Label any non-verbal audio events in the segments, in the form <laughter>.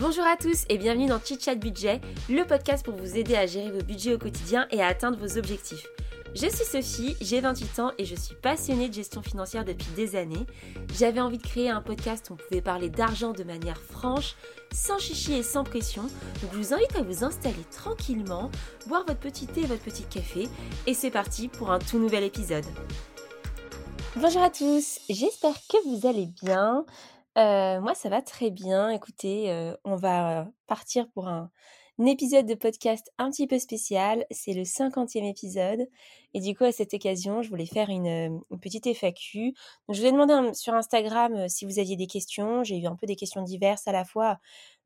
Bonjour à tous et bienvenue dans Chit Chat Budget, le podcast pour vous aider à gérer vos budgets au quotidien et à atteindre vos objectifs. Je suis Sophie, j'ai 28 ans et je suis passionnée de gestion financière depuis des années. J'avais envie de créer un podcast où on pouvait parler d'argent de manière franche, sans chichi et sans pression. Donc je vous invite à vous installer tranquillement, boire votre petit thé et votre petit café et c'est parti pour un tout nouvel épisode. Bonjour à tous, j'espère que vous allez bien. Euh, moi, ça va très bien. Écoutez, euh, on va partir pour un, épisode de podcast un petit peu spécial. C'est le 50e épisode. Et du coup, à cette occasion, je voulais faire une, petite FAQ. Je vous ai demandé sur Instagram euh, si vous aviez des questions. J'ai eu un peu des questions diverses à la fois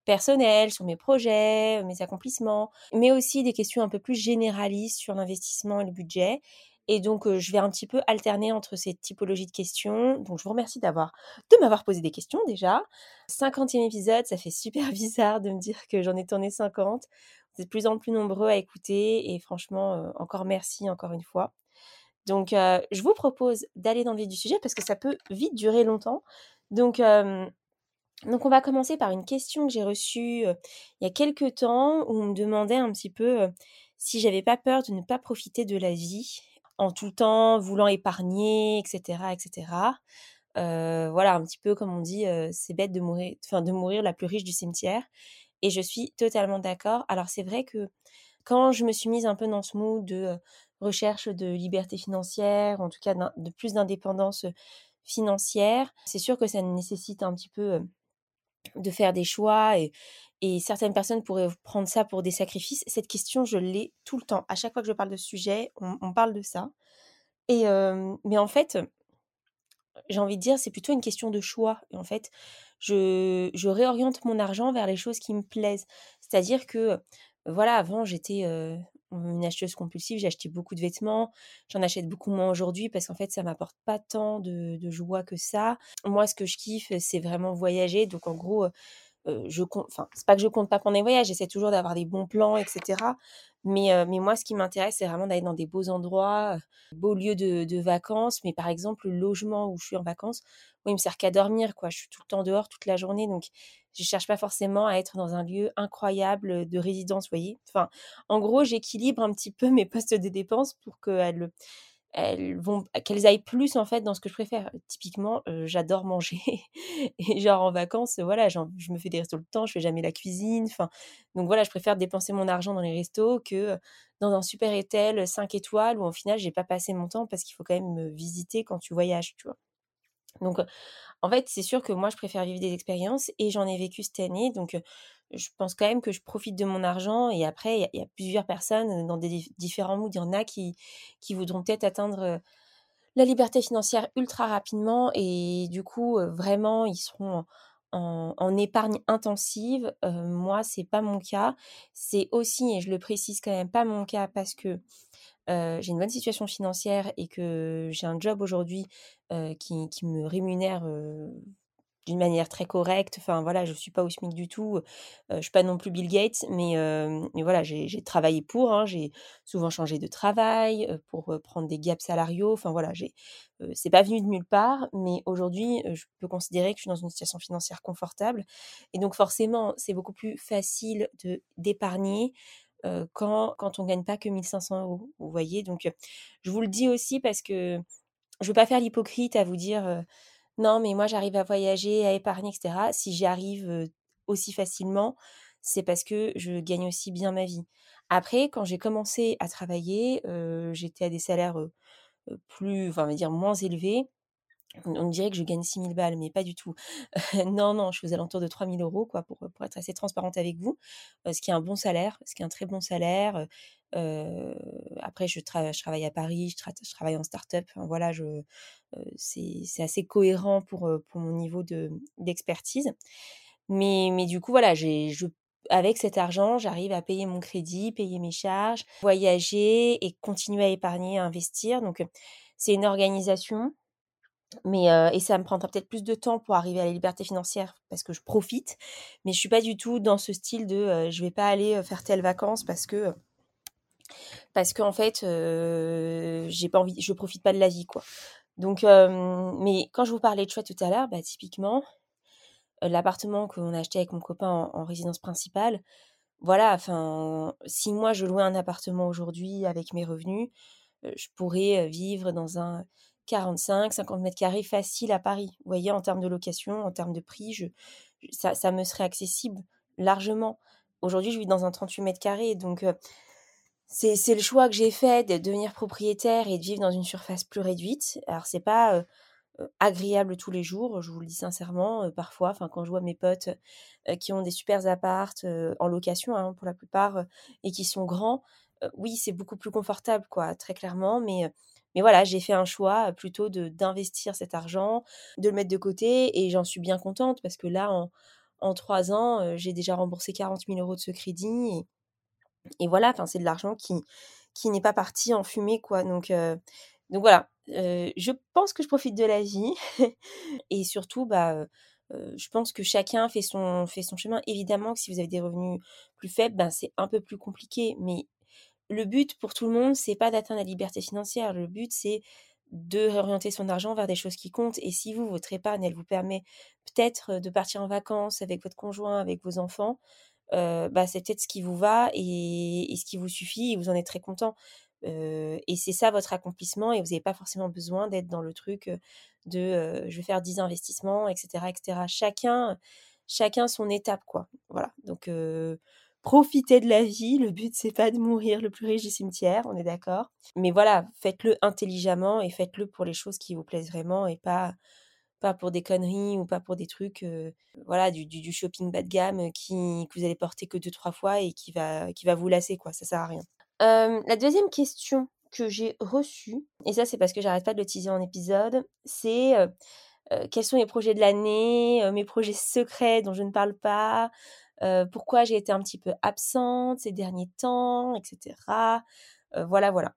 personnelles sur mes projets, mes accomplissements, mais aussi des questions un peu plus généralistes sur l'investissement et le budget. Et donc, je vais un petit peu alterner entre ces typologies de questions. Donc, je vous remercie d'avoir, de m'avoir posé des questions déjà. 50e épisode, ça fait super <laughs> bizarre de me dire que j'en ai tourné 50. Vous êtes de plus en plus nombreux à écouter et franchement, encore merci encore une fois. Donc, je vous propose d'aller dans le vif du sujet parce que ça peut vite durer longtemps. Donc, donc on va commencer par une question que j'ai reçue il y a quelques temps où on me demandait un petit peu si j'avais pas peur de ne pas profiter de la vie en tout temps voulant épargner, etc., etc. voilà, un petit peu comme on dit, c'est bête de mourir, enfin de mourir la plus riche du cimetière. Et je suis totalement d'accord. Alors c'est vrai que quand je me suis mise un peu dans ce mood de recherche de liberté financière, en tout cas de plus d'indépendance financière, c'est sûr que ça nécessite un petit peu de faire des choix et, certaines personnes pourraient prendre ça pour des sacrifices. Cette question, je l'ai tout le temps. À chaque fois que je parle de sujet, on, parle de ça. Et mais en fait, j'ai envie de dire, c'est plutôt une question de choix. Et en fait, je, je réoriente mon argent vers les choses qui me plaisent. C'est-à-dire que, voilà, avant, j'étais une acheteuse compulsive, j'ai acheté beaucoup de vêtements, j'en achète beaucoup moins aujourd'hui parce qu'en fait ça m'apporte pas tant de, joie que ça. Moi ce que je kiffe c'est vraiment voyager, donc en gros je compte, enfin, c'est pas que je compte pas pendant les voyages, j'essaie toujours d'avoir des bons plans, etc. Mais, mais moi, ce qui m'intéresse, c'est vraiment d'aller dans des beaux endroits, beaux lieux de, vacances. Mais par exemple, le logement où je suis en vacances, moi, il me sert qu'à dormir, quoi. Je suis tout le temps dehors, toute la journée, donc je cherche pas forcément à être dans un lieu incroyable de résidence, voyez. En gros, j'équilibre un petit peu <laughs> mes postes de dépenses pour qu'elles elles vont qu'elles aillent plus en fait dans ce que je préfère. Typiquement, j'adore manger <laughs> et genre en vacances, voilà, je me fais des restos le temps, je fais jamais la cuisine. Enfin, donc voilà, je préfère dépenser mon argent dans les restos que dans un super hôtel 5 étoiles où au final j'ai pas passé mon temps parce qu'il faut quand même me visiter quand tu voyages, tu vois. Donc en fait, c'est sûr que moi je préfère vivre des expériences et j'en ai vécu cette année, donc je pense quand même que je profite de mon argent. Et après, il y, a plusieurs personnes dans des différents moods. Il y en a qui, qui voudront peut-être atteindre la liberté financière ultra rapidement. Et du coup, vraiment, ils seront en, épargne intensive. moi, c'est pas mon cas. C'est aussi, et je le précise quand même, pas mon cas parce que j'ai une bonne situation financière et que j'ai un job aujourd'hui qui, me rémunère d'une manière très correcte. Enfin voilà, je suis pas au SMIC du tout. Je je suis pas non plus Bill Gates, mais, mais voilà, j'ai travaillé pour. Hein, j'ai souvent changé de travail pour prendre des gaps salariaux. Enfin voilà, c'est pas venu de nulle part, mais aujourd'hui, je peux considérer que je suis dans une situation financière confortable. Et donc forcément, c'est beaucoup plus facile d'épargner. quand, quand on gagne pas que 1500 euros, vous voyez. Donc, je vous le dis aussi parce que je veux pas faire l'hypocrite à vous dire non, mais moi j'arrive à voyager, à épargner, etc. Si j'y arrive aussi facilement, c'est parce que je gagne aussi bien ma vie. Après, quand j'ai commencé à travailler, j'étais à des salaires plus, enfin, on va dire moins élevés. On dirait que je gagne 6 000 balles, mais pas du tout. <laughs> non, non, je suis aux alentours de 3 000 euros, quoi, pour, pour être assez transparente avec vous. ce qui est un bon salaire, ce qui est un très bon salaire. après, je, je, travaille à Paris, je, travaille en start-up. voilà, c'est assez cohérent pour, pour mon niveau d'expertise. mais, mais du coup, voilà, je, avec cet argent, j'arrive à payer mon crédit, payer mes charges, voyager et continuer à épargner, à investir. Donc, c'est une organisation. Mais, et ça me prendra peut-être plus de temps pour arriver à la liberté financière parce que je profite. Mais je suis pas du tout dans ce style de je vais pas aller faire telle vacances parce que parce qu'en fait j'ai pas envie je profite pas de la vie quoi donc, mais quand je vous parlais de choix tout à l'heure, bah, typiquement, l'appartement qu'on a acheté avec mon copain en, résidence principale, voilà, enfin, si moi je louais un appartement aujourd'hui avec mes revenus, je pourrais vivre dans un 45, 50 mètres carrés facile à Paris. Vous voyez, en termes de location, en termes de prix, ça, me serait accessible largement. Aujourd'hui, je vis dans un 38 mètres carrés, donc c'est le choix que j'ai fait de devenir propriétaire et de vivre dans une surface plus réduite. Alors, c'est pas agréable tous les jours, je vous le dis sincèrement, parfois, quand je vois mes potes qui ont des super appartes en location, hein, pour la plupart, et qui sont grands, oui, c'est beaucoup plus confortable, quoi, très clairement, mais mais voilà, j'ai fait un choix plutôt d'investir cet argent, de le mettre de côté et j'en suis bien contente parce que là, en, trois ans, j'ai déjà remboursé 40 000 euros de ce crédit et, voilà, c'est de l'argent qui, qui n'est pas parti en fumée, quoi. Donc, donc voilà, je pense que je profite de la vie <laughs> et surtout, bah, je pense que chacun fait son, fait son chemin. Évidemment que si vous avez des revenus plus faibles, ben, c'est un peu plus compliqué, mais le but pour tout le monde, c'est pas d'atteindre la liberté financière. Le but, c'est de réorienter son argent vers des choses qui comptent. Et si vous, votre épargne, elle vous permet peut-être de partir en vacances avec votre conjoint, avec vos enfants, bah, c'est peut-être ce qui vous va et, ce qui vous suffit et vous en êtes très content. et c'est ça votre accomplissement et vous n'avez pas forcément besoin d'être dans le truc de je vais faire 10 investissements, etc. etc. Chacun, chacun son étape, quoi. Voilà. Donc, profitez de la vie. Le but, c'est pas de mourir le plus riche du cimetière, on est d'accord. Mais voilà, faites-le intelligemment et faites-le pour les choses qui vous plaisent vraiment et pas pas pour des conneries ou pas pour des trucs, euh, voilà, du, shopping bas de gamme qui, que vous allez porter que deux, trois fois et qui va, qui va vous lasser, quoi. Ça sert à rien. la deuxième question que j'ai reçue, et ça c'est parce que j'arrête pas de le teaser en épisode, c'est euh, euh, quels sont mes projets de l'année, mes projets secrets dont je ne parle pas, pourquoi j'ai été un petit peu absente ces derniers temps, etc. voilà, voilà.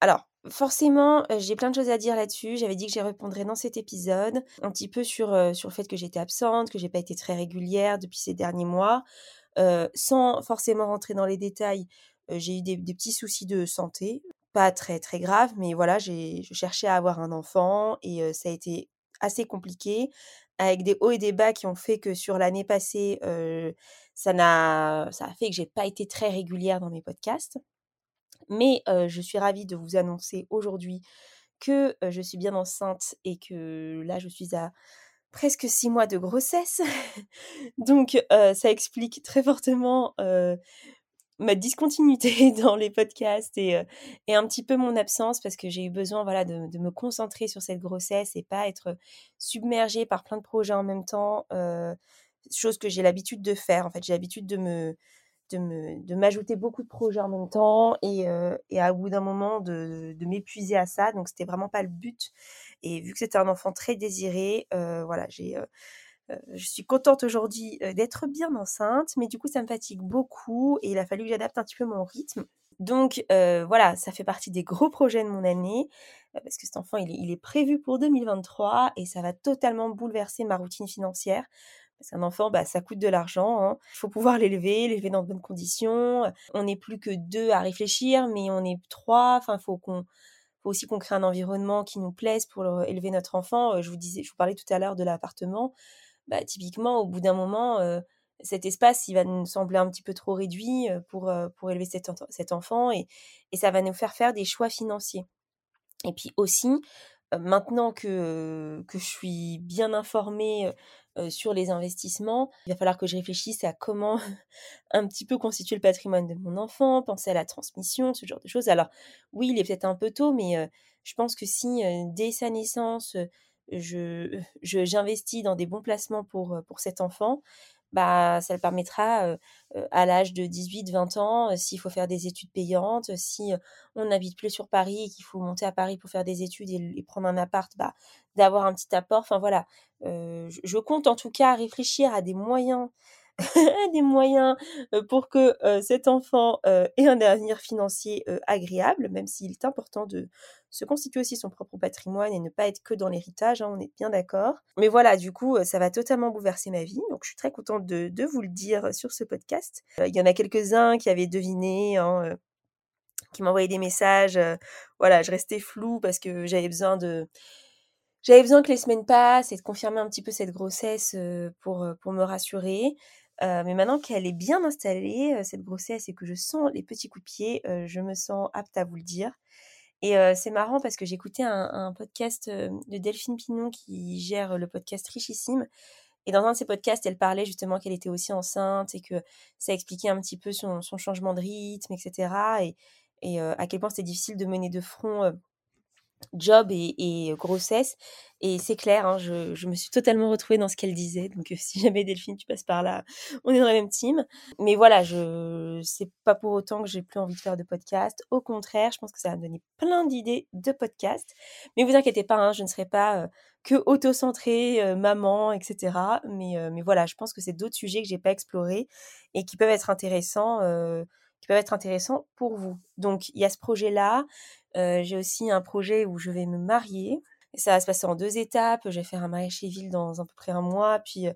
Alors, forcément, j'ai plein de choses à dire là-dessus. J'avais dit que j'y répondrais dans cet épisode, un petit peu sur, sur le fait que j'étais absente, que j'ai pas été très régulière depuis ces derniers mois. sans forcément rentrer dans les détails, j'ai eu des, petits soucis de santé, pas très très graves, mais voilà, j'ai je cherchais à avoir un enfant et ça a été assez compliqué avec des hauts et des bas qui ont fait que sur l'année passée, ça, a fait que j'ai pas été très régulière dans mes podcasts. Mais je suis ravie de vous annoncer aujourd'hui que je suis bien enceinte et que là, je suis à presque six mois de grossesse. <laughs> Donc, ça explique très fortement ma discontinuité <laughs> dans les podcasts et, et, un petit peu mon absence parce que j'ai eu besoin de, me concentrer sur cette grossesse et pas être submergée par plein de projets en même temps, euh, chose que j'ai l'habitude de faire. En fait, j'ai l'habitude de m'ajouter beaucoup de projets en même temps et, euh, à bout d'un moment de, m'épuiser à ça. Donc, c'était vraiment pas le but. Et vu que c'était un enfant très désiré, euh, voilà, j'ai euh, je suis contente aujourd'hui euh, d'être bien enceinte, mais du coup, ça me fatigue beaucoup et il a fallu que j'adapte un petit peu mon rythme. Donc euh, voilà, ça fait partie des gros projets de mon année, parce que cet enfant, il est, prévu pour 2023 et ça va totalement bouleverser ma routine financière. Parce qu'un enfant, bah, ça coûte de l'argent. Hein. Il faut pouvoir l'élever, l'élever dans de bonnes conditions. On n'est plus que deux à réfléchir, mais on est trois. Enfin, il faut faut aussi qu'on crée un environnement qui nous plaise pour élever notre enfant. Je vous disais, je vous parlais tout à l'heure de l'appartement bah, typiquement, au bout d'un moment, cet espace, il va nous sembler un petit peu trop réduit pour, pour élever cet, cet enfant et, et, ça va nous faire faire des choix financiers. Et puis aussi, maintenant que, que je suis bien informée sur les investissements, il va falloir que je réfléchisse à comment <laughs> un petit peu constituer le patrimoine de mon enfant, penser à la transmission, ce genre de choses. Alors oui, il est peut-être un peu tôt, mais je pense que si dès sa naissance, je, j'investis dans des bons placements pour, euh, pour cet enfant, bah, ça le permettra euh, euh, à l'âge de 18-20 ans, s'il faut faire des études payantes, si on n'habite plus sur Paris et qu'il faut monter à Paris pour faire des études et, prendre un appart, bah, d'avoir un petit apport. Enfin voilà, je, compte en tout cas réfléchir à des moyens <laughs> des moyens pour que cet enfant ait un avenir financier agréable, même s'il est important de se constituer aussi son propre patrimoine et ne pas être que dans l'héritage, hein, on est bien d'accord. Mais voilà, du coup, ça va totalement bouleverser ma vie, donc je suis très contente de, vous le dire sur ce podcast. Il y en a quelques-uns qui avaient deviné, hein, qui m'envoyaient des messages. voilà, je restais floue parce que j'avais besoin de j'avais besoin que les semaines passent et de confirmer un petit peu cette grossesse pour, pour me rassurer. Mais maintenant qu'elle est bien installée, cette grossesse, et que je sens les petits coups de pied, je me sens apte à vous le dire. Et c'est marrant parce que écouté un, un, podcast de Delphine Pinon qui gère le podcast Richissime. Et dans un de ses podcasts, elle parlait justement qu'elle était aussi enceinte et que ça expliquait un petit peu son, son changement de rythme, etc. Et, et à quel point c'était difficile de mener de front job et, grossesse. Et c'est clair, hein, je, me suis totalement retrouvée dans ce qu'elle disait. Donc, <laughs> si jamais Delphine, tu passes par là, on est dans la même team. Mais voilà, je c'est pas pour autant que j'ai plus envie de faire de podcast. Au contraire, je pense que ça va me donner plein d'idées de podcast. Mais vous inquiétez pas, hein, je ne serai pas que auto-centrée, maman, etc. Mais, mais voilà, je pense que c'est d'autres sujets que j'ai pas explorés et qui peuvent être intéressants qui peuvent être intéressants pour vous. Donc, il y a ce projet-là. Euh, j'ai aussi un projet où je vais me marier. Ça va se passer en deux étapes. Je vais faire un mariage civil dans à peu près un mois, puis euh,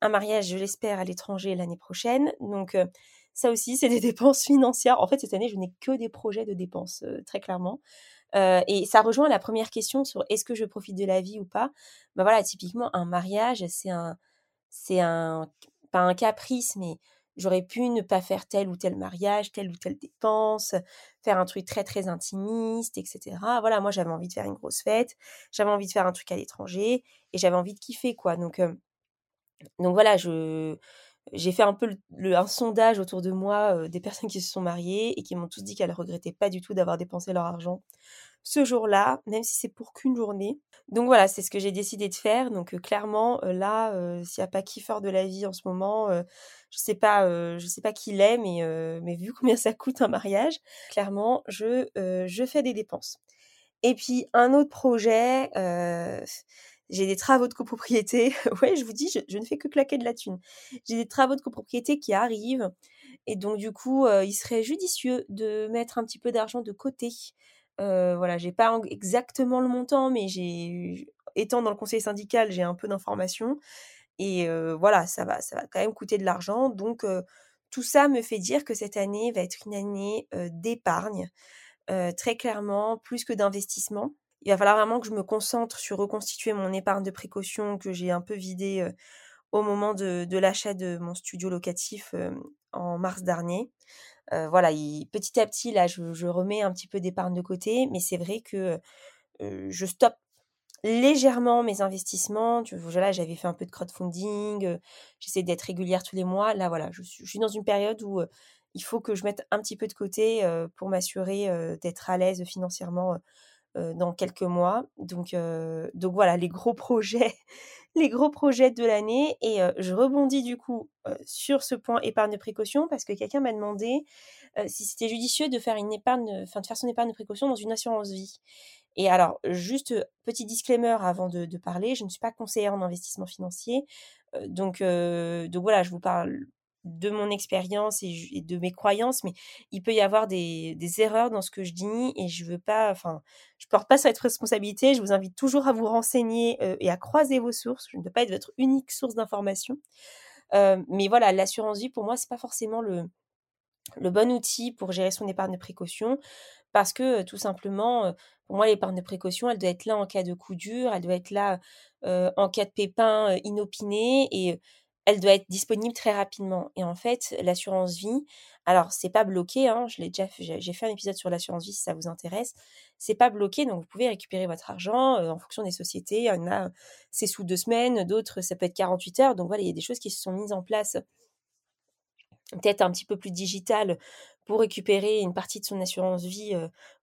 un mariage, je l'espère, à l'étranger l'année prochaine. Donc, euh, ça aussi, c'est des <laughs> dépenses financières. En fait, cette année, je n'ai que des projets de dépenses, très clairement. et ça rejoint la première question sur est-ce que je profite de la vie ou pas? Ben voilà, typiquement, un mariage, c'est un, c'est un, pas un caprice, mais J'aurais pu ne pas faire tel ou tel mariage, telle ou telle dépense, faire un truc très très intimiste, etc. Voilà, moi j'avais envie de faire une grosse fête, j'avais envie de faire un truc à l'étranger et j'avais envie de kiffer quoi. Donc, donc voilà, je j'ai fait un peu un sondage autour de moi des personnes qui se sont mariées et qui m'ont tous dit qu'elles regrettaient pas du tout d'avoir dépensé leur argent ce jour-là, même si c'est pour qu'une journée. Donc voilà, c'est ce que j'ai décidé de faire. Donc clairement, là, s'il n'y a pas kiffeur de la vie en ce moment, je sais pas, je sais pas qui l'est, mais, mais vu <laughs> combien ça coûte un mariage, clairement, je, je fais des dépenses. Et puis un autre projet, j'ai des travaux de copropriété. <laughs> ouais, je vous dis, je, ne fais que claquer de la thune. J'ai des travaux de copropriété qui arrivent. Et donc, du coup, il serait judicieux de mettre un petit peu d'argent de côté euh, voilà, j'ai pas exactement le montant, mais j'ai, étant dans le conseil syndical, j'ai un peu d'informations. Et voilà, ça va, ça va quand même coûter de l'argent. Donc, tout ça me fait dire que cette année va être une année d'épargne, très clairement, plus que d'investissement. Il va falloir vraiment que je me concentre sur reconstituer mon épargne de précaution que j'ai un peu vidée au moment de, de l'achat de mon studio locatif en mars dernier voilà, petit à petit, là, je, remets un petit peu d'épargne de côté, mais c'est vrai que je stoppe légèrement mes investissements. Là, j'avais fait un peu de crowdfunding, j'essaie d'être régulière tous les mois. Là, voilà, je suis, dans une période où il faut que je mette un petit peu de côté pour m'assurer d'être à l'aise financièrement dans quelques mois. Donc, donc voilà, les gros projets <laughs> les gros projets de l'année. Et je rebondis du coup sur ce point épargne de précaution parce que quelqu'un m'a demandé si c'était judicieux de faire une épargne, enfin de faire son épargne de précaution dans une assurance vie. Et alors, juste petit disclaimer avant de, parler, je ne suis pas conseillère en investissement financier. donc, donc voilà, je vous parle de mon expérience et, de mes croyances, mais il peut y avoir des, erreurs dans ce que je dis et je veux pas, enfin, je porte pas cette responsabilité. Je vous invite toujours à vous renseigner euh, et à croiser vos sources. Je ne peux pas être votre unique source d'information. Euh, mais voilà, l'assurance vie pour moi c'est pas forcément le, le bon outil pour gérer son épargne de précaution parce que tout simplement, pour moi, l'épargne de précaution, elle doit être là en cas de coup dur, elle doit être là en cas de pépin inopiné et elle doit être disponible très rapidement. Et en fait, l'assurance vie, alors c'est pas bloqué, hein, je l'ai déjà j'ai fait un épisode sur l'assurance vie si ça vous intéresse. C'est pas bloqué, donc vous pouvez récupérer votre argent en fonction des sociétés. Il y en a, c'est sous deux semaines, d'autres, ça peut être 48 heures. Donc voilà, il y a des choses qui se sont mises en place peut-être un petit peu plus digital pour récupérer une partie de son assurance vie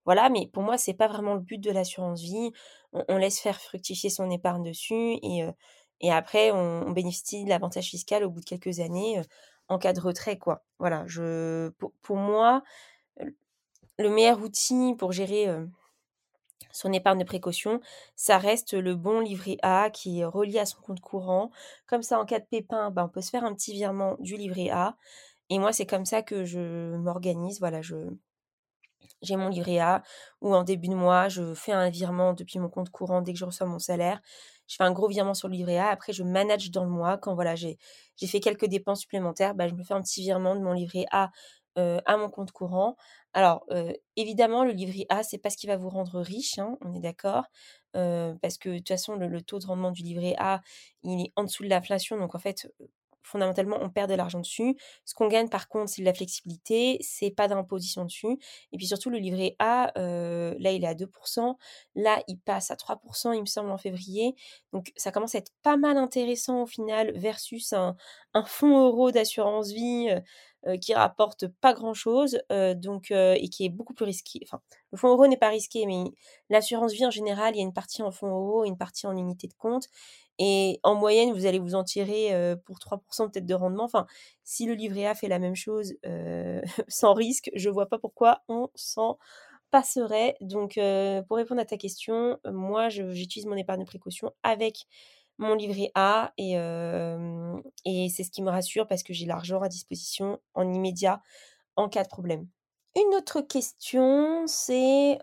voilà mais pour moi c'est pas vraiment le but de l'assurance vie on, laisse faire fructifier son épargne dessus et et après, on, bénéficie de l'avantage fiscal au bout de quelques années en cas de retrait, quoi. Voilà, je, pour, moi, le meilleur outil pour gérer son épargne de précaution, ça reste le bon livret A qui est relié à son compte courant. Comme ça, en cas de pépin, ben, on peut se faire un petit virement du livret A. Et moi, c'est comme ça que je m'organise. Voilà, je, j'ai mon livret A ou en début de mois, je fais un virement depuis mon compte courant dès que je reçois mon salaire je fais un gros virement sur le livret A. Après, je manage dans le mois. Quand voilà, j'ai fait quelques dépenses supplémentaires, bah, je me fais un petit virement de mon livret A à mon compte courant. Alors, évidemment, le livret A, c'est pas ce qui va vous rendre riche, hein, on est d'accord. parce que de toute façon, le, le, taux de rendement du livret A, il est en dessous de l'inflation. Donc, en fait, fondamentalement, on perd de l'argent dessus. Ce qu'on gagne, par contre, c'est de la flexibilité, c'est pas d'imposition dessus. Et puis surtout, le livret A, euh, là, il est à 2%. Là, il passe à 3%, il me semble, en février. Donc, ça commence à être pas mal intéressant au final versus un, fonds euro d'assurance vie. Euh, euh, qui rapporte pas grand chose donc et qui est beaucoup plus risqué. Enfin, le fonds euro n'est pas risqué, mais l'assurance vie en général, il y a une partie en fonds euro une partie en unité de compte. Et en moyenne, vous allez vous en tirer pour 3% peut-être de rendement. Enfin, si le livret A fait la même chose <laughs> sans risque, je vois pas pourquoi on s'en passerait. Donc, pour répondre à ta question, moi, j'utilise mon épargne de précaution avec mon livret A et, et c'est ce qui me rassure parce que j'ai l'argent à disposition en immédiat en cas de problème. Une autre question, c'est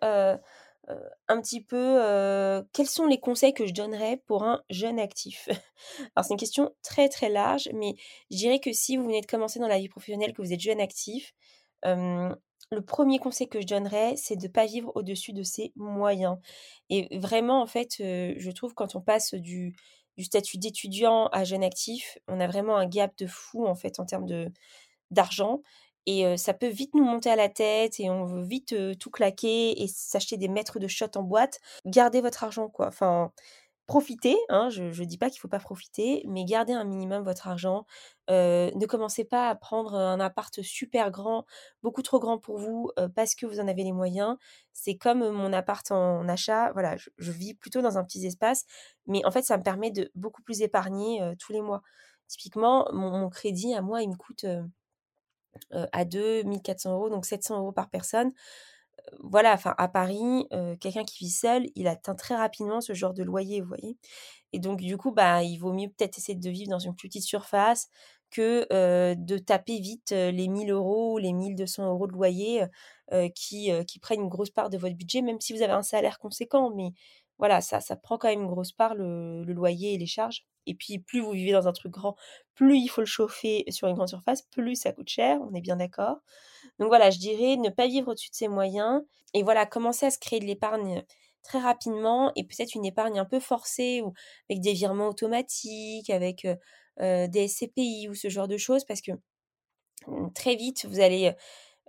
un petit peu quels sont les conseils que je donnerais pour un jeune actif? <laughs> Alors c'est une question très très large, mais je dirais que si vous venez de commencer dans la vie professionnelle, que vous êtes jeune actif, le premier conseil que je donnerais, c'est de ne pas vivre au-dessus de ses moyens. Et vraiment, en fait, je trouve quand on passe du, du statut d'étudiant à jeune actif, on a vraiment un gap de fou en fait en termes d'argent. Et ça peut vite nous monter à la tête et on veut vite tout claquer et s'acheter des mètres de shot en boîte. Gardez votre argent, quoi. Enfin, profitez, hein, je ne dis pas qu'il ne faut pas profiter, mais gardez un minimum votre argent. ne commencez pas à prendre un appart super grand, beaucoup trop grand pour vous, parce que vous en avez les moyens. C'est comme mon appart en achat, voilà, je, vis plutôt dans un petit espace, mais en fait, ça me permet de beaucoup plus épargner tous les mois. Typiquement, mon, crédit à moi, il me coûte à 2 1400 euros, donc 700 euros par personne. voilà, enfin, à Paris, quelqu'un qui vit seul, il atteint très rapidement ce genre de loyer, vous voyez. Et donc, du coup, bah, il vaut mieux peut-être essayer de vivre dans une plus petite surface que de taper vite les 1000 euros ou les 1200 euros de loyer qui, prennent une grosse part de votre budget, même si vous avez un salaire conséquent. Mais voilà, ça prend quand même une grosse part, le, loyer et les charges. Et puis, plus vous vivez dans un truc grand, plus il faut le chauffer sur une grande surface, plus ça coûte cher, on est bien d'accord. Donc voilà, je dirais ne pas vivre au-dessus de ses moyens. Et voilà, commencer à se créer de l'épargne très rapidement et peut-être une épargne un peu forcée ou avec des virements automatiques, avec des SCPI ou ce genre de choses, parce que mmh, très vite, vous allez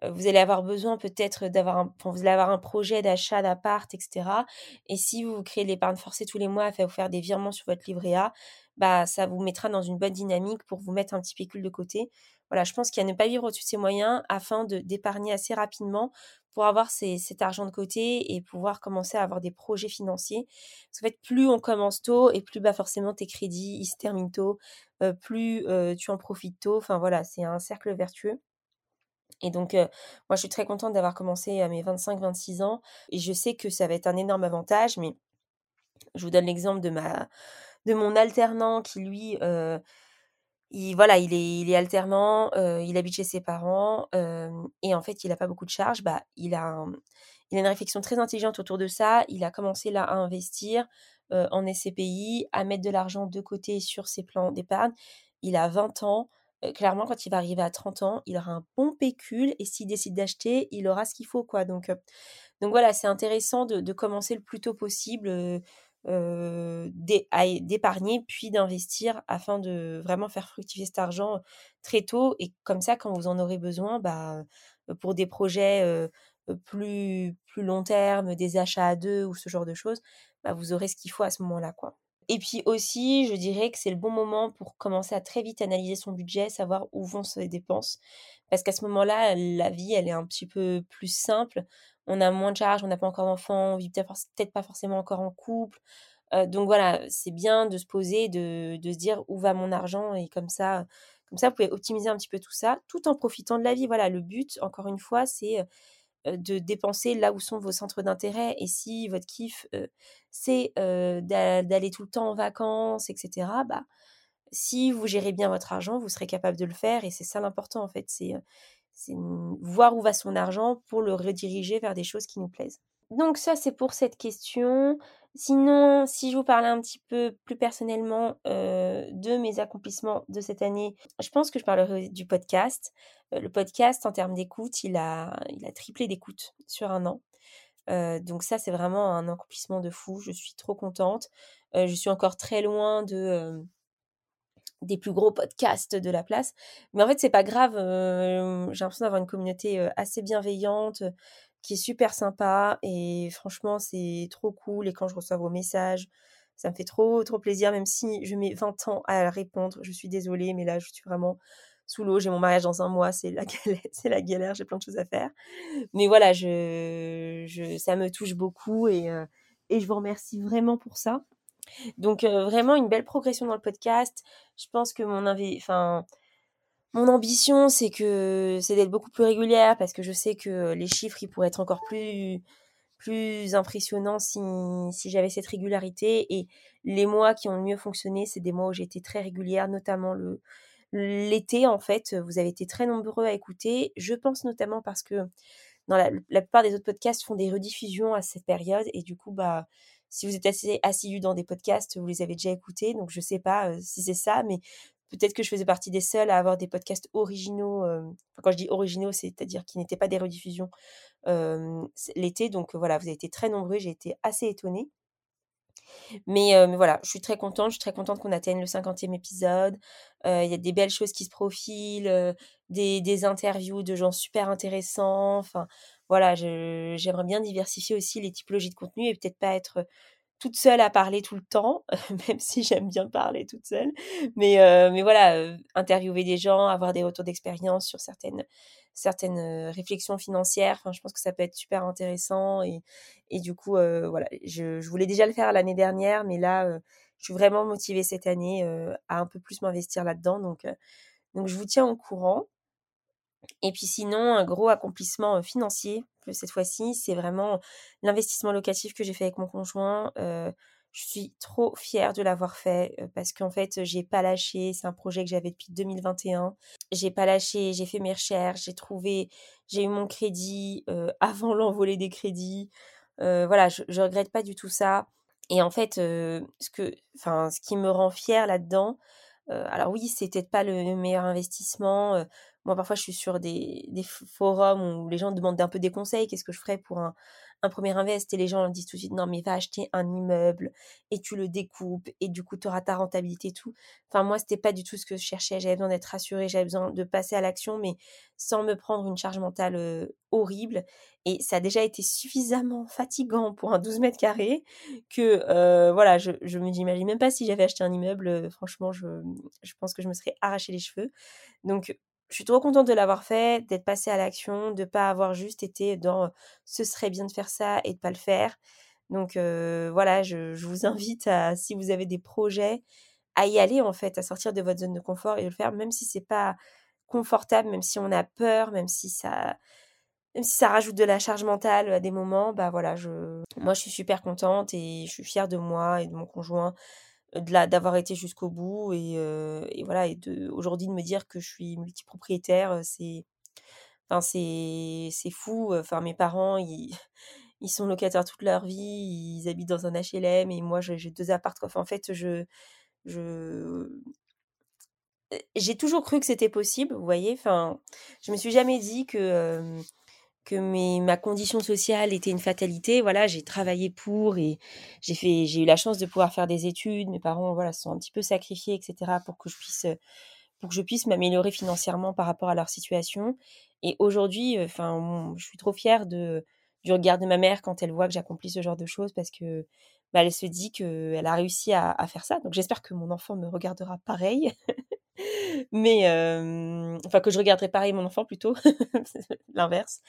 vous allez avoir besoin peut-être d'avoir un, vous allez avoir un projet d'achat d'appart, etc. Et si vous créez l'épargne forcée tous les mois, à vous faire des virements sur votre livret A, bah, ça vous mettra dans une bonne dynamique pour vous mettre un petit pécule de côté. Voilà, je pense qu'il y a ne pas vivre au-dessus de ses moyens afin d'épargner assez rapidement pour avoir cet argent de côté et pouvoir commencer à avoir des projets financiers. Parce fait, plus on commence tôt et plus bah, forcément tes crédits ils se terminent tôt, plus tu en profites tôt. Enfin voilà, c'est un cercle vertueux. Et donc, moi, je suis très contente d'avoir commencé à mes 25-26 ans. Et je sais que ça va être un énorme avantage. Mais je vous donne l'exemple de, ma, de mon alternant qui, lui, il, voilà, il est, il est alternant, il habite chez ses parents. et en fait, il n'a pas beaucoup de charges. Bah, il, a il a une réflexion très intelligente autour de ça. Il a commencé là à investir en SCPI, à mettre de l'argent de côté sur ses plans d'épargne. Il a 20 ans clairement, quand il va arriver à 30 ans, il aura un bon pécule et s'il décide d'acheter, il aura ce qu'il faut. quoi. Donc, donc voilà, c'est intéressant de, commencer le plus tôt possible d'épargner puis d'investir afin de vraiment faire fructifier cet argent très tôt. Et comme ça, quand vous en aurez besoin, bah, pour des projets plus, plus long terme, des achats à deux ou ce genre de choses, bah, vous aurez ce qu'il faut à ce moment-là. quoi. Et puis aussi, je dirais que c'est le bon moment pour commencer à très vite analyser son budget, savoir où vont ses dépenses. Parce qu'à ce moment-là, la vie, elle est un petit peu plus simple. On a moins de charges, on n'a pas encore d'enfants, on vit peut-être pas forcément encore en couple. donc voilà, c'est bien de se poser, de, de, se dire où va mon argent et comme ça, comme ça, vous pouvez optimiser un petit peu tout ça, tout en profitant de la vie. Voilà, le but, encore une fois, c'est de dépenser là où sont vos centres d'intérêt. Et si votre kiff, c'est d'aller tout le temps en vacances, etc., bah, si vous gérez bien votre argent, vous serez capable de le faire. Et c'est ça l'important, en fait. C'est voir où va son argent pour le rediriger vers des choses qui nous plaisent. Donc ça, c'est pour cette question. Sinon, si je vous parlais un petit peu plus personnellement de mes accomplissements de cette année, je pense que je parlerai du podcast. le podcast, en termes d'écoute, il a, triplé d'écoute sur un an. donc ça, c'est vraiment un accomplissement de fou. Je suis trop contente. je suis encore très loin de des plus gros podcasts de la place. Mais en fait, c'est pas grave. J'ai l'impression d'avoir une communauté assez bienveillante qui est super sympa et franchement c'est trop cool et quand je reçois vos messages ça me fait trop trop plaisir même si je mets 20 ans à répondre je suis désolée mais là je suis vraiment sous l'eau j'ai mon mariage dans un mois c'est la <laughs> galère c'est la galère j'ai plein de choses à faire. Mais voilà je, je ça me touche beaucoup et, euh, je vous remercie vraiment pour ça. Donc euh, vraiment une belle progression dans le podcast. Je pense que mon enfin mon ambition, c'est que c'est d'être beaucoup plus régulière parce que je sais que les chiffres, ils pourraient être encore plus impressionnants si, j'avais cette régularité. Et les mois qui ont le mieux fonctionné, c'est des mois où j'ai été très régulière, notamment l'été en fait. Vous avez été très nombreux à écouter. Je pense notamment parce que dans la, plupart des autres podcasts font des rediffusions à cette période et du coup bah si vous êtes assez assidu dans des podcasts, vous les avez déjà écoutés, donc je sais pas euh, si c'est ça, mais peut-être que je faisais partie des seuls à avoir des podcasts originaux. quand je dis originaux, c'est-à-dire qui n'étaient pas des rediffusions l'été. Donc voilà, vous avez été très nombreux, j'ai été assez étonnée. Mais, mais, voilà, je suis très contente, je suis très contente qu'on atteigne le 50e épisode. Il y a des belles choses qui se profilent, des, des, interviews de gens super intéressants. Enfin, voilà, j'aimerais bien diversifier aussi les typologies de contenu et peut-être pas être toute seule à parler tout le temps, <laughs> même si j'aime bien parler toute seule. Mais, euh, mais voilà, euh, interviewer des gens, avoir des retours d'expérience sur certaines, certaines euh, réflexions financières, je pense que ça peut être super intéressant. Et, du coup, voilà, je, je, voulais déjà le faire l'année dernière, mais là, je suis vraiment motivée cette année à un peu plus m'investir là-dedans. Donc, donc, je vous tiens au courant. Et puis sinon, un gros accomplissement financier cette fois-ci, c'est vraiment l'investissement locatif que j'ai fait avec mon conjoint. je suis trop fière de l'avoir fait parce qu'en fait, j'ai pas lâché. C'est un projet que j'avais depuis 2021. J'ai pas lâché, j'ai fait mes recherches, j'ai trouvé, j'ai eu mon crédit <laughs> avant l'envolée des crédits. voilà, je, je regrette pas du tout ça. Et en fait, ce que, ce qui me rend fière là-dedans, alors oui, c'est peut-être pas le meilleur investissement. Moi, parfois, je suis sur des, forums où les gens demandent un peu des conseils. Qu'est-ce que je ferais pour un, premier invest? Et les gens disent tout de suite non, mais va acheter un immeuble et tu le découpes et du coup, tu auras ta rentabilité et tout. Enfin, moi, c'était pas du tout ce que je cherchais. J'avais besoin d'être rassurée, j'avais besoin de passer à l'action, mais sans me prendre une charge mentale horrible. Et ça a déjà été suffisamment fatigant pour un 12 mètres carrés que, voilà, je, je me j'imagine même pas si j'avais acheté un immeuble. franchement, je, je pense que je me serais arraché les cheveux. Donc, je suis trop contente de l'avoir fait, d'être passée à l'action, de pas avoir juste été dans ce serait bien de faire ça et de pas le faire. Donc voilà, je, vous <laughs> invite à, si vous avez des projets, à y aller en fait, à sortir de votre zone de confort et de le faire, même si c'est pas confortable, même si on a peur, même si ça, même si ça rajoute de la charge mentale à des moments, bah voilà, je, moi je suis super contente et je suis fière de moi et de mon conjoint d'avoir été jusqu'au bout et, et, voilà et aujourd'hui de me dire que je suis multipropriétaire c'est enfin c'est fou mes parents ils <laughs> ils sont locataires toute leur vie ils habitent dans un HLM et moi j'ai deux apparts enfin, en fait je je j'ai toujours cru que c'était possible vous voyez? Enfin je me suis jamais dit que que ma condition sociale était une fatalité. Voilà, j'ai travaillé pour et j'ai fait, j'ai eu la chance de pouvoir faire des études. Mes parents, voilà, se sont un petit peu sacrifiés, etc., pour que je puisse, pour que je puisse m'améliorer financièrement par rapport à leur situation. Et aujourd'hui, enfin, je suis trop fière de du regard de ma mère quand elle voit que j'accomplis ce genre de choses parce que bah, elle se dit qu'elle a réussi à, faire ça. Donc j'espère que mon enfant me regardera pareil. <laughs> mais enfin que je regarderai pareil mon enfant plutôt <laughs> l'inverse.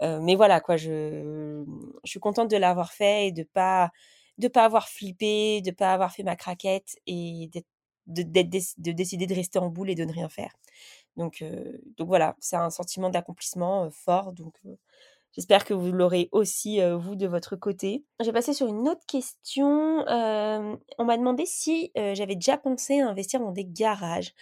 Mais voilà quoi je je suis contente de l'avoir fait et de pas de pas avoir flippé de pas avoir fait ma craquette et de, de décider de rester en boule et de ne rien faire. Donc donc voilà c'est un sentiment d'accomplissement fort donc J'espère que vous l'aurez aussi, vous, de votre côté. J'ai passé sur une autre question. on m'a demandé si j'avais déjà pensé à investir dans des garages.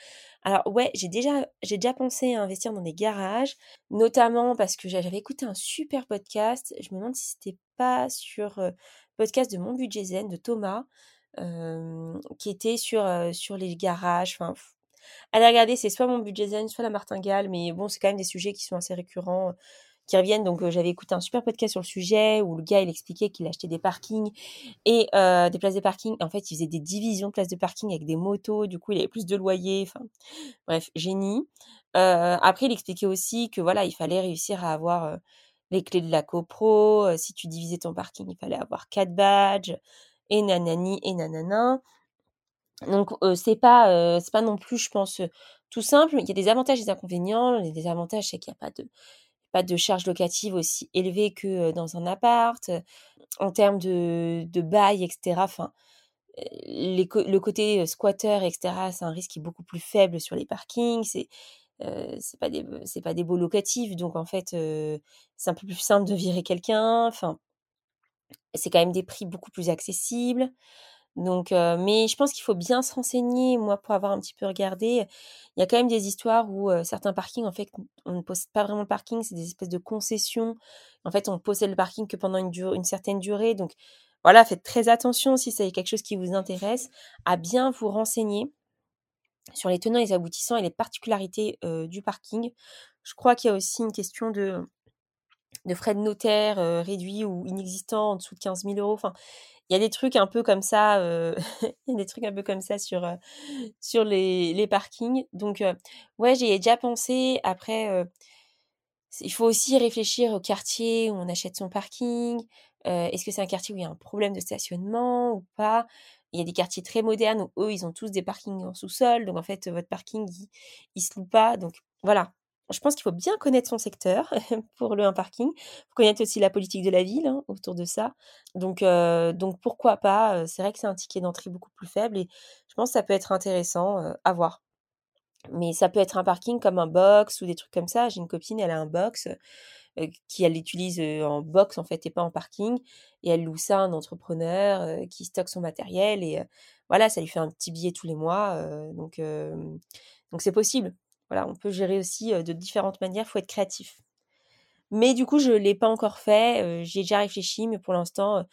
Alors ouais, j'ai déjà, déjà pensé à investir dans des garages, notamment parce que j'avais écouté un super podcast. Je me demande si c'était pas sur le podcast de Mon Budget Zen de Thomas, qui était sur, sur les garages. Enfin, allez regarder, c'est soit Mon Budget Zen, soit la Martingale, mais bon, c'est quand même des sujets qui sont assez récurrents qui reviennent. Donc, j'avais écouté un super podcast sur le sujet où le gars, il expliquait qu'il achetait des parkings et des places de parking. En fait, il faisait des divisions de places de parking avec des motos. Du coup, il avait plus de loyers. Enfin, bref, génie. après, il expliquait aussi que voilà, il fallait réussir à avoir les clés de la copro. si tu divisais ton parking, il fallait avoir quatre badges et nanani et nanana. Donc, c'est pas, c'est pas non plus, je pense, tout simple. Il y a des avantages et des inconvénients. Les désavantages, c'est qu'il n'y a pas de de charges locatives aussi élevées que dans un appart. En termes de, bail, etc. Enfin, le côté squatter, etc. C'est un risque qui est beaucoup plus faible sur les parkings. C'est pas des c'est pas des baux locatifs, donc en fait c'est un peu plus simple de virer quelqu'un. Enfin, c'est quand même des prix beaucoup plus accessibles. Donc, mais je pense qu'il faut bien se renseigner. Moi, pour avoir un petit peu regardé, il y a quand même des histoires où certains parkings, en fait, on ne possède pas vraiment le parking, c'est des espèces de concessions. En fait, on possède le parking que pendant une, certaine durée. Donc, voilà, faites très attention si c'est quelque chose qui vous intéresse, à bien vous renseigner sur les tenants les aboutissants et les particularités du parking. Je crois qu'il y a aussi une question de, de frais de notaire réduits ou inexistants en dessous de 15 000 euros. Il y a des trucs un peu comme ça, euh, sur, euh, les, parkings. Donc, euh, ouais, j'y ai déjà pensé. Après, il faut aussi réfléchir au quartier où on achète son parking. Est-ce que c'est un quartier où il y a un problème de stationnement ou pas? Il y a des quartiers très modernes où eux, ils ont tous des parkings en sous-sol. Donc, en fait, votre parking, il, il se loue pas. Donc, voilà, je pense qu'il faut bien connaître son secteur <laughs> pour le un parking. Il faut connaître aussi la politique de la ville hein, autour de ça. Donc, donc pourquoi pas C'est vrai que c'est un ticket d'entrée beaucoup plus faible et je pense que ça peut être intéressant à voir. Mais ça peut être un parking comme un box ou des trucs comme ça. J'ai une copine, elle a un box qui elle l'utilise en box en fait et pas en parking et elle loue ça à un entrepreneur qui stocke son matériel et voilà, ça lui fait un petit billet tous les mois. donc donc c'est possible. Voilà, on peut gérer aussi de différentes manières, il faut être créatif. Mais du coup, je ne l'ai pas encore fait, j'y ai déjà réfléchi, mais pour l'instant,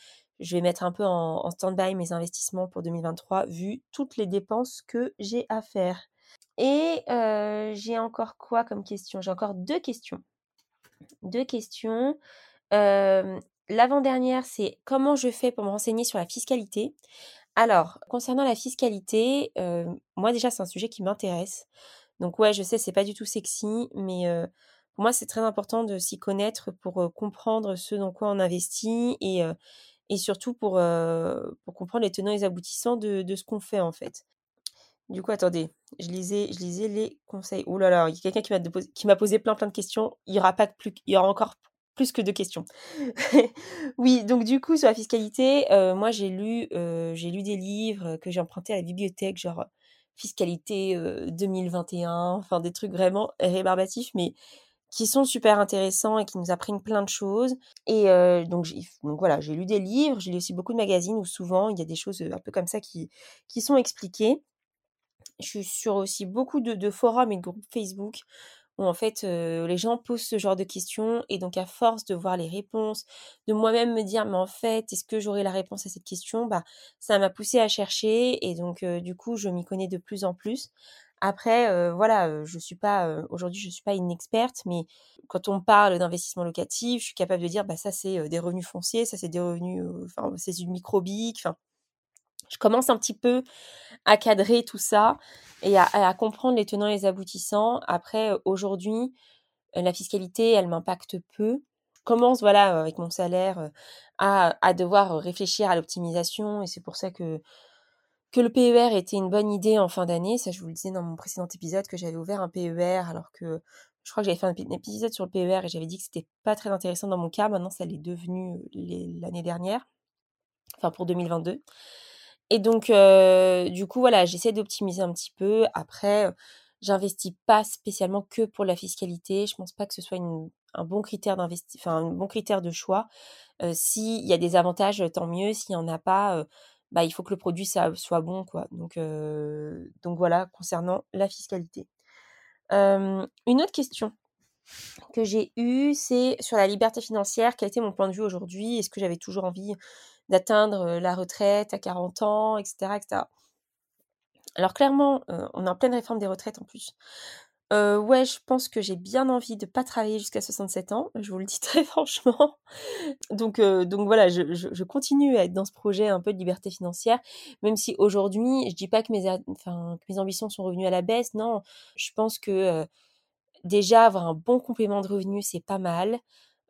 je vais mettre un peu en, stand-by mes investissements pour 2023, vu toutes les dépenses que j'ai à faire. Et j'ai encore quoi comme question? J'ai encore deux questions. Deux questions. L'avant-dernière, c'est comment je fais pour me renseigner sur la fiscalité? Alors, concernant la fiscalité, moi déjà, c'est un sujet qui m'intéresse. Donc ouais, je sais, c'est pas du tout sexy, mais pour moi, c'est très important de s'y connaître pour comprendre ce dans quoi on investit et, surtout pour, comprendre les tenants et les aboutissants de, ce qu'on fait en fait. Du coup, attendez, je lisais, je lisais les conseils. Oh là là, il y a quelqu'un qui m'a posé plein plein de questions. Il y aura il y aura encore plus que deux questions. <laughs> oui, donc du coup sur la fiscalité, moi j'ai lu, j'ai lu des livres que j'ai empruntés à la bibliothèque, genre fiscalité 2021, enfin des trucs vraiment rébarbatifs, mais qui sont super intéressants et qui nous apprennent plein de choses. Et donc, donc, voilà, j'ai lu des livres, j'ai lu aussi beaucoup de magazines où souvent il y a des choses un peu comme ça qui, sont expliquées. Je suis sur aussi beaucoup de forums et de groupes Facebook où en fait les gens posent ce genre de questions et donc à force de voir les réponses, de moi-même me dire mais en fait est-ce que j'aurai la réponse à cette question, bah ça m'a poussé à chercher et donc du coup je m'y connais de plus en plus. Après voilà, je suis pas aujourd'hui je suis pas une experte mais quand on parle d'investissement locatif, je suis capable de dire bah ça c'est des revenus fonciers, ça c'est des revenus enfin c'est du microbique, enfin je commence un petit peu à cadrer tout ça et à, comprendre les tenants et les aboutissants. Après, aujourd'hui, la fiscalité, elle m'impacte peu. Je commence, voilà, avec mon salaire, à, devoir réfléchir à l'optimisation et c'est pour ça que, que le PER était une bonne idée en fin d'année. Ça, je vous le disais dans mon précédent épisode que j'avais ouvert un PER alors que je crois que j'avais fait un épisode sur le PER et j'avais dit que c'était pas très intéressant dans mon cas. Maintenant, ça l'est devenu l'année dernière, enfin pour 2022. Et donc, du coup, voilà, j'essaie d'optimiser un petit peu. Après, j'investis pas spécialement que pour la fiscalité. Je pense pas que ce soit un bon critère enfin, un bon critère de choix. S'il y a des avantages, tant mieux. S'il n'y en a pas, bah, il faut que le produit soit bon. Quoi. Donc, donc voilà, concernant la fiscalité. une autre question que j'ai eue, c'est sur la liberté financière. Quel était mon point de vue aujourd'hui? Est-ce que j'avais toujours envie d'atteindre la retraite à 40 ans, etc. Alors clairement, on est en pleine réforme des retraites en plus. ouais, je pense que j'ai bien envie de pas travailler jusqu'à 67 ans, je vous le dis <laughs> très franchement. Donc, donc voilà, je, continue à être dans ce projet un peu de liberté financière, même si aujourd'hui, je dis pas que mes, enfin, que mes ambitions sont revenues à la baisse, non, je pense que déjà avoir un bon complément de revenus, c'est pas mal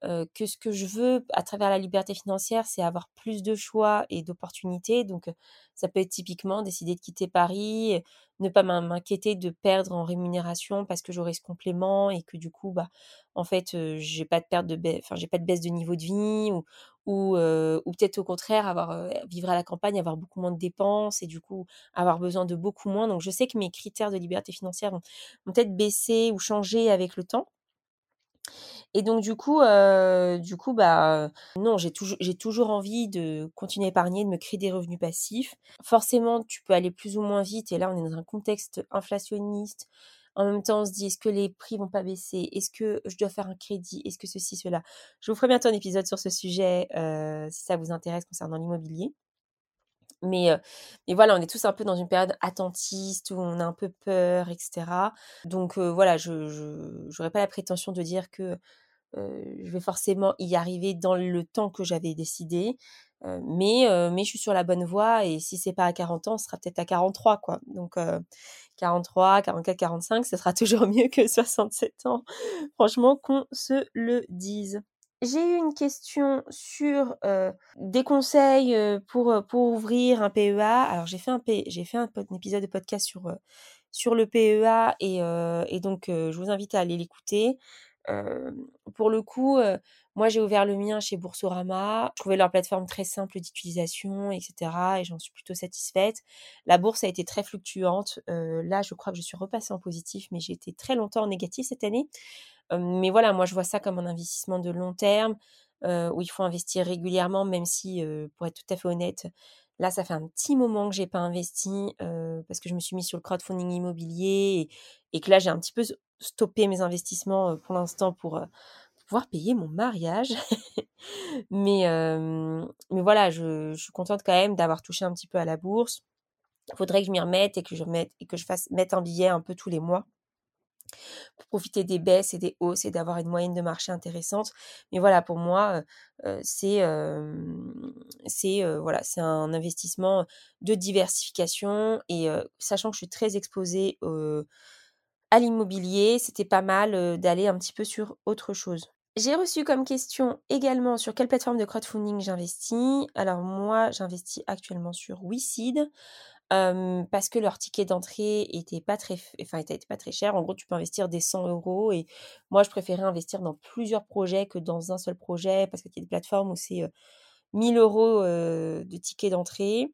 que ce que je veux à travers la liberté financière, c'est avoir plus de choix et d'opportunités. Donc, ça peut être typiquement décider de quitter Paris, ne pas m'inquiéter de perdre en rémunération parce que j'aurai ce complément et que du coup, bah, en fait, j'ai pas de perte de, enfin, j'ai pas de baisse de niveau de vie ou ou, ou peut-être au contraire avoir vivre à la campagne, avoir beaucoup moins de dépenses et du coup avoir besoin de beaucoup moins. Donc, je sais que mes critères de liberté financière vont peut-être baisser ou changer avec le temps. Et donc du coup, du coup, bah non, j'ai toujours, j'ai toujours envie de continuer à épargner, de me créer des revenus passifs. Forcément, tu peux aller plus ou moins vite. Et là, on est dans un contexte inflationniste. En même temps, on se dit, est-ce que les prix vont pas baisser? Est-ce que je dois faire un crédit? Est-ce que ceci, cela? Je vous ferai bientôt un épisode sur ce sujet si ça vous intéresse concernant l'immobilier. Mais, mais voilà, on est tous un peu dans une période attentiste où on a un peu peur, etc. Donc voilà, je n'aurais pas la prétention de dire que je vais forcément y arriver dans le temps que j'avais décidé. mais, mais je suis sur la bonne voie et si c'est pas à 40 ans, ce sera peut-être à 43 quoi. Donc 43, 44, 45, ce sera <laughs> toujours mieux que 67 ans. Franchement, qu'on se le dise. J'ai eu une question sur des conseils pour, pour ouvrir un PEA. Alors j'ai fait un, j'ai fait un, épisode de podcast sur, sur le PEA et, et donc je vous invite à aller l'écouter. pour le coup, moi j'ai ouvert le mien chez Boursorama. Je trouvais leur plateforme très simple d'utilisation, etc. Et j'en suis plutôt satisfaite. La bourse a été très fluctuante. là, je crois que je suis repassée en positif, mais j'ai été très longtemps en négatif cette année mais voilà, moi je vois ça comme un investissement de long terme où il faut investir régulièrement, même si, pour être tout à fait honnête, là ça fait un petit moment que j'ai pas investi parce que je me suis mis sur le crowdfunding immobilier et, que là j'ai un petit peu stoppé mes investissements pour l'instant pour, pouvoir payer mon mariage. <laughs> mais, voilà, je, suis contente quand même d'avoir touché un petit peu à la bourse. Il faudrait que je m'y remette et que je remette et que je fasse mettre un billet un peu tous les mois pour profiter des baisses et des hausses et d'avoir une moyenne de marché intéressante. Mais voilà, pour moi, c'est c'est voilà, c'est un investissement de diversification et sachant que je suis très exposée à l'immobilier, c'était pas mal d'aller un petit peu sur autre chose. J'ai reçu comme question également sur quelle plateforme de crowdfunding j'investis. Alors moi, j'investis actuellement sur WeSeed parce que leur ticket d'entrée était pas très, enfin, était pas très cher. En gros, tu peux investir des 100 euros et moi, je préférais investir dans plusieurs projets que dans un seul projet parce qu'il y a des plateformes où c'est 1000 euros de ticket d'entrée.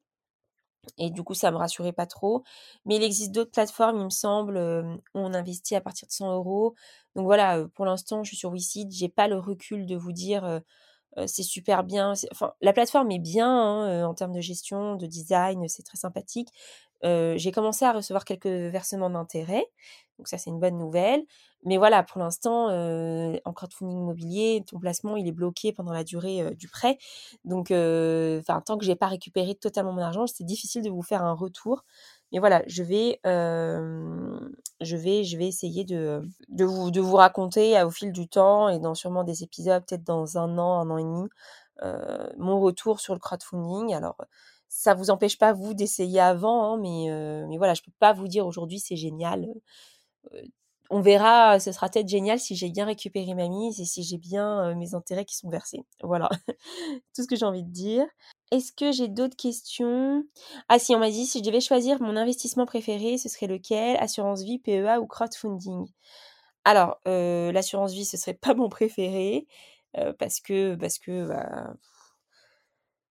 Et du coup, ça me rassurait pas trop. Mais il existe d'autres plateformes, il me semble, où on investit à partir de 100 euros. Donc voilà, pour l'instant, je suis sur WeSeed. J'ai pas le recul de vous dire c'est super bien. Enfin, la plateforme est bien hein, en termes de gestion, de design, c'est très sympathique. j'ai commencé à recevoir quelques versements d'intérêt, donc ça c'est une bonne nouvelle. Mais voilà, pour l'instant, en crowdfunding immobilier, ton placement il est bloqué pendant la durée du prêt. Donc, tant que j'ai pas récupéré totalement mon argent, c'est difficile de vous faire un retour. Mais voilà, je vais, je vais, je vais essayer de, de, vous, de vous raconter au fil du temps et dans sûrement des épisodes, peut-être dans un an, un an et demi, mon retour sur le crowdfunding. Alors, ça vous empêche pas vous d'essayer avant, hein, mais, mais voilà, je peux pas vous dire aujourd'hui c'est génial. On verra, ce sera peut-être génial si j'ai bien récupéré ma mise et si j'ai bien mes intérêts qui sont versés. <laughs> Voilà, <laughs> tout ce que j'ai envie de dire. Est-ce que j'ai d'autres questions? Ah si, on m'a dit si je devais choisir mon investissement préféré, ce serait lequel? Assurance vie, PEA ou crowdfunding? Alors, euh, l'assurance vie, ce serait pas mon préféré euh, parce que parce que bah,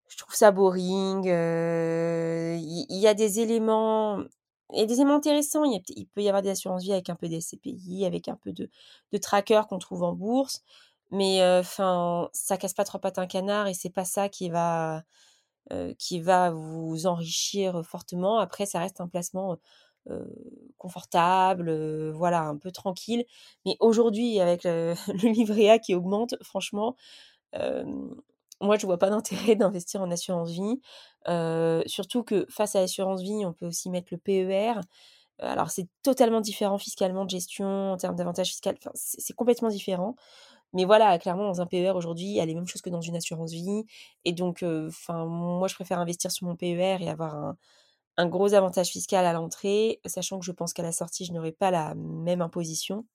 je trouve ça boring. Euh, il y, a des éléments des éléments intéressants. Il, peut y avoir des assurances vie avec un peu des CPI, avec un peu de, de tracker qu'on trouve en bourse. Mais enfin, ça casse pas trois pattes un canard et c'est pas ça qui va qui va vous enrichir fortement. Après, ça reste un placement confortable, voilà, un peu tranquille. Mais aujourd'hui, avec le, <laughs> livret A qui augmente, franchement, moi, je vois pas d'intérêt <laughs> d'investir en assurance vie. surtout que face à l'assurance vie, on peut aussi mettre le PER. Alors, c'est totalement différent fiscalement de gestion, en termes d'avantages fiscaux. C'est complètement différent. Mais voilà, clairement, dans un PER aujourd'hui, il y a les mêmes choses que dans une assurance vie. Et donc, moi, je préfère investir sur mon PER et avoir un, un gros avantage fiscal à l'entrée, sachant que je pense qu'à la sortie, je n'aurai pas la même imposition.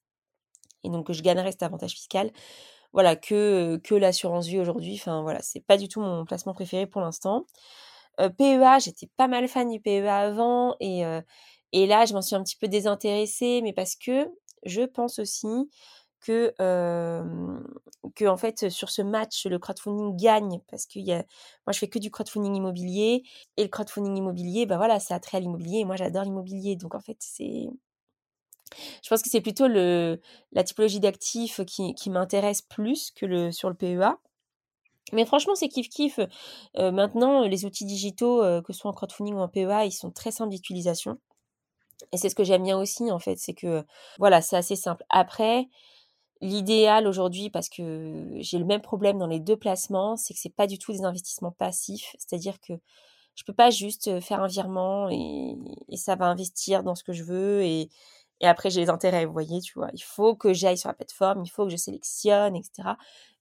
Et donc, je gagnerai cet avantage fiscal. Voilà, que, que l'assurance vie aujourd'hui. Enfin, voilà, c'est pas du tout mon placement préféré pour l'instant. PEA, j'étais pas mal fan du PEA avant. Et, et là, je m'en suis un petit peu désintéressée, mais parce que je pense aussi que, que en fait sur ce match le crowdfunding gagne parce que y a, moi je fais que du crowdfunding immobilier et le crowdfunding immobilier bah voilà ça attrait à l'immobilier et moi j'adore l'immobilier donc en fait c'est je pense que c'est plutôt la typologie d'actifs qui, m'intéresse plus que sur le PEA mais franchement c'est kiff kiff maintenant les outils digitaux que ce soit en crowdfunding ou en PEA ils sont très simples d'utilisation. Et c'est ce que j'aime bien aussi en fait c'est que voilà c'est assez simple. Après L'idéal aujourd'hui, parce que j'ai le même problème dans les deux placements, c'est que c'est pas du tout des investissements passifs. C'est-à-dire que je peux pas juste faire un virement et, ça va investir dans ce que je veux et, après j'ai les intérêts, vous voyez, tu vois. Il faut que j'aille sur la plateforme, il faut que je sélectionne, etc.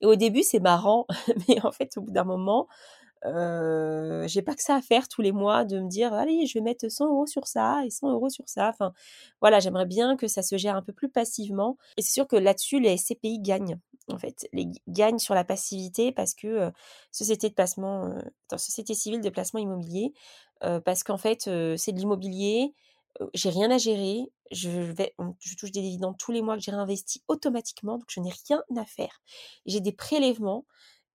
Et au début, c'est marrant, <laughs> mais en fait, au bout d'un moment, euh, j'ai pas que ça à faire tous les mois de me dire allez je vais mettre 100 euros sur ça et 100 euros sur ça enfin voilà j'aimerais bien que ça se gère un peu plus passivement et c'est sûr que là-dessus les SCPI gagnent en fait les gagnent sur la passivité parce que euh, société de placement euh, société civile de placement immobilier euh, parce qu'en fait c'est de l'immobilier j'ai rien à gérer, je vais, je touche des dividendes tous les mois que j'ai réinvesti automatiquement, donc je n'ai rien à faire. J'ai des prélèvements,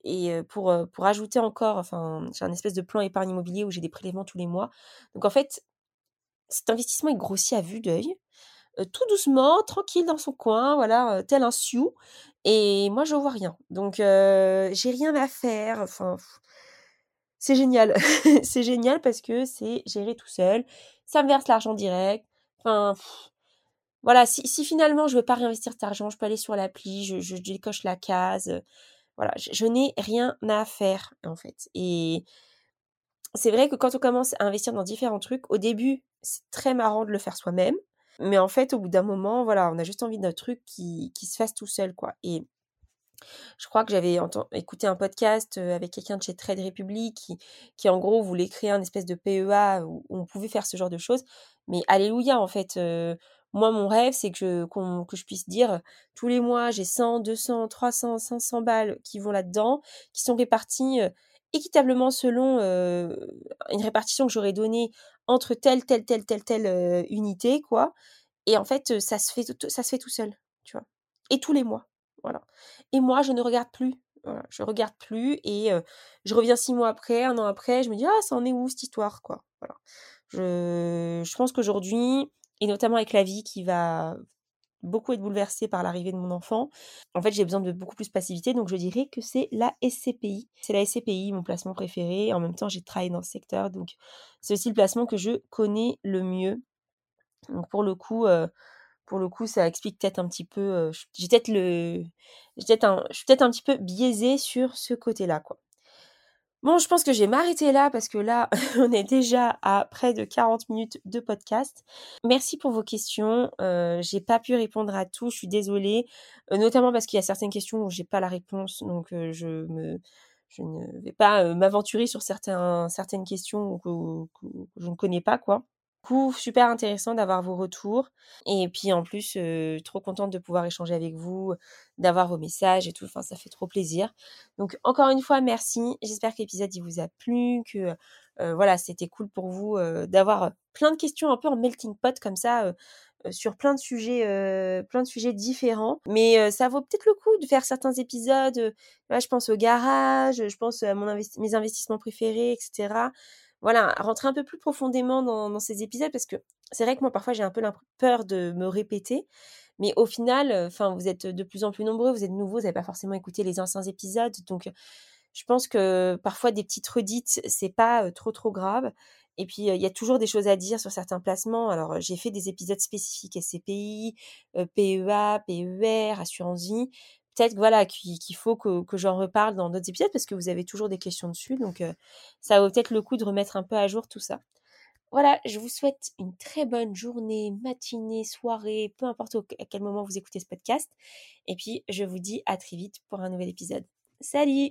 et pour, pour ajouter encore, enfin, j'ai un espèce de plan épargne immobilier où j'ai des prélèvements tous les mois. Donc en fait, cet investissement est grossi à vue d'œil, tout doucement, tranquille dans son coin, voilà, tel un sioux. Et moi, je vois rien. Donc j'ai rien à faire. Enfin, c'est génial. <laughs> c'est génial parce que c'est géré tout seul. Ça me verse l'argent direct. Enfin, voilà, si, si, finalement je veux pas réinvestir cet argent, je peux aller sur l'appli, je, je décoche la case. Voilà, je, n'ai rien à faire en fait. Et c'est vrai que quand on commence à investir dans différents trucs, au début, c'est très marrant de le faire soi-même. Mais en fait, au bout d'un moment, voilà, on a juste envie d'un truc qui, qui se fasse tout seul, quoi. Et je crois que j'avais écouté un podcast avec quelqu'un de chez Trade Republic qui, qui, en gros, voulait créer un espèce de PEA où, on pouvait faire ce genre de choses. Mais alléluia, en fait. Moi, mon rêve, c'est que je, que je puisse dire tous les mois, j'ai 100, 200, 300, 500 balles qui vont là-dedans, qui sont réparties équitablement selon une répartition que j'aurais donnée entre telle, telle, telle, telle, telle unité, quoi. Et en fait, ça se fait, ça se fait tout seul, tu vois. Et tous les mois, Et moi, je ne regarde plus. Je regarde plus et je reviens six mois après, un an après, je me dis ah ça en est où cette histoire. Je, pense qu'aujourd'hui et notamment avec la vie qui va beaucoup être bouleversée par l'arrivée de mon enfant. En fait, j'ai besoin de beaucoup plus de passivité, donc je dirais que c'est la SCPI. C'est la SCPI, mon placement préféré. En même temps, j'ai travaillé dans ce secteur, donc c'est aussi le placement que je connais le mieux. Donc pour le coup, pour le coup, ça explique peut-être un petit peu. J'ai peut-être le, un, je suis peut-être un petit peu biaisée sur ce côté-là, quoi. Bon, je pense que je vais m'arrêter là parce que là, <laughs> on est déjà à près de 40 minutes de podcast. Merci pour vos questions. J'ai pas pu répondre à tout, je suis désolée, notamment parce qu'il y a certaines questions où j'ai pas la réponse, donc je ne vais pas m'aventurer sur certaines questions que, que, je ne connais pas, quoi super intéressant d'avoir vos retours. Et puis en plus, trop contente de pouvoir échanger avec vous, d'avoir vos messages et tout. Enfin, ça fait trop plaisir. Donc encore une fois, merci. J'espère que l'épisode il vous a plu, que voilà, c'était cool pour vous d'avoir plein de questions un peu en melting pot comme ça. sur plein de sujets plein de sujets différents mais ça vaut peut-être le coup de faire certains épisodes je pense au garage je pense à mon mes investissements préférés etc voilà, rentrer un peu plus profondément dans, ces épisodes parce que c'est vrai que moi parfois j'ai un peu peur de me répéter, mais au final, enfin vous êtes de plus en plus nombreux, vous êtes nouveaux, vous n'avez pas forcément écouté les anciens épisodes, donc Je pense que parfois des petites redites, c'est pas trop trop grave. Et puis, il y a toujours des choses à dire sur certains placements. Alors, j'ai fait des épisodes spécifiques SCPI, PEA, PER, assurance vie. Peut-être voilà qu'il faut que, que j'en reparle dans d'autres épisodes parce que vous avez toujours des questions dessus. Donc, ça vaut peut-être le coup de remettre un peu à jour tout ça. Voilà, je vous souhaite une très bonne journée, matinée, soirée, peu importe à quel moment vous écoutez ce podcast. Et puis, je vous dis à très vite pour un nouvel épisode. Salut